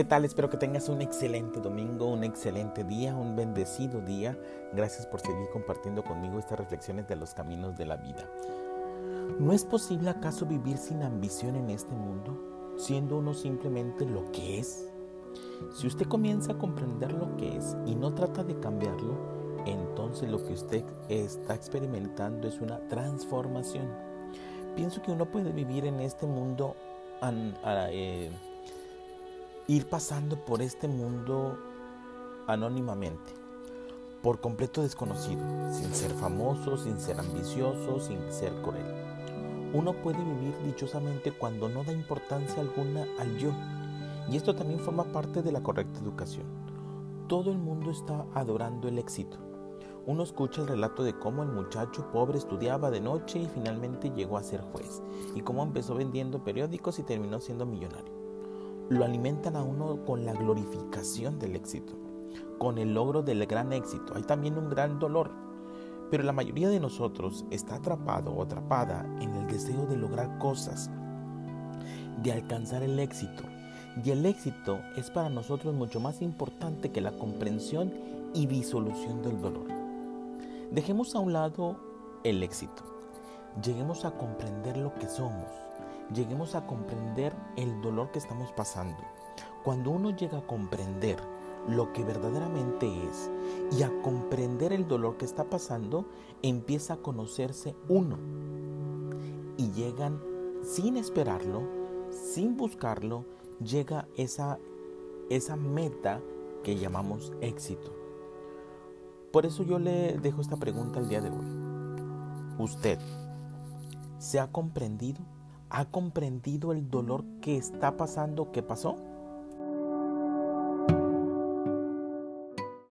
¿Qué tal? Espero que tengas un excelente domingo, un excelente día, un bendecido día. Gracias por seguir compartiendo conmigo estas reflexiones de los caminos de la vida. ¿No es posible acaso vivir sin ambición en este mundo, siendo uno simplemente lo que es? Si usted comienza a comprender lo que es y no trata de cambiarlo, entonces lo que usted está experimentando es una transformación. Pienso que uno puede vivir en este mundo eh, ir pasando por este mundo anónimamente, por completo desconocido, sin ser famoso, sin ser ambicioso, sin ser cruel. Uno puede vivir dichosamente cuando no da importancia alguna al yo. Y esto también forma parte de la correcta educación. Todo el mundo está adorando el éxito. Uno escucha el relato de cómo el muchacho pobre estudiaba de noche y finalmente llegó a ser juez, y cómo empezó vendiendo periódicos y terminó siendo millonario lo alimentan a uno con la glorificación del éxito, con el logro del gran éxito. Hay también un gran dolor, pero la mayoría de nosotros está atrapado o atrapada en el deseo de lograr cosas, de alcanzar el éxito. Y el éxito es para nosotros mucho más importante que la comprensión y disolución del dolor. Dejemos a un lado el éxito. Lleguemos a comprender lo que somos lleguemos a comprender el dolor que estamos pasando. Cuando uno llega a comprender lo que verdaderamente es y a comprender el dolor que está pasando, empieza a conocerse uno. Y llegan sin esperarlo, sin buscarlo, llega esa, esa meta que llamamos éxito. Por eso yo le dejo esta pregunta el día de hoy. ¿Usted se ha comprendido? ¿Ha comprendido el dolor que está pasando, que pasó?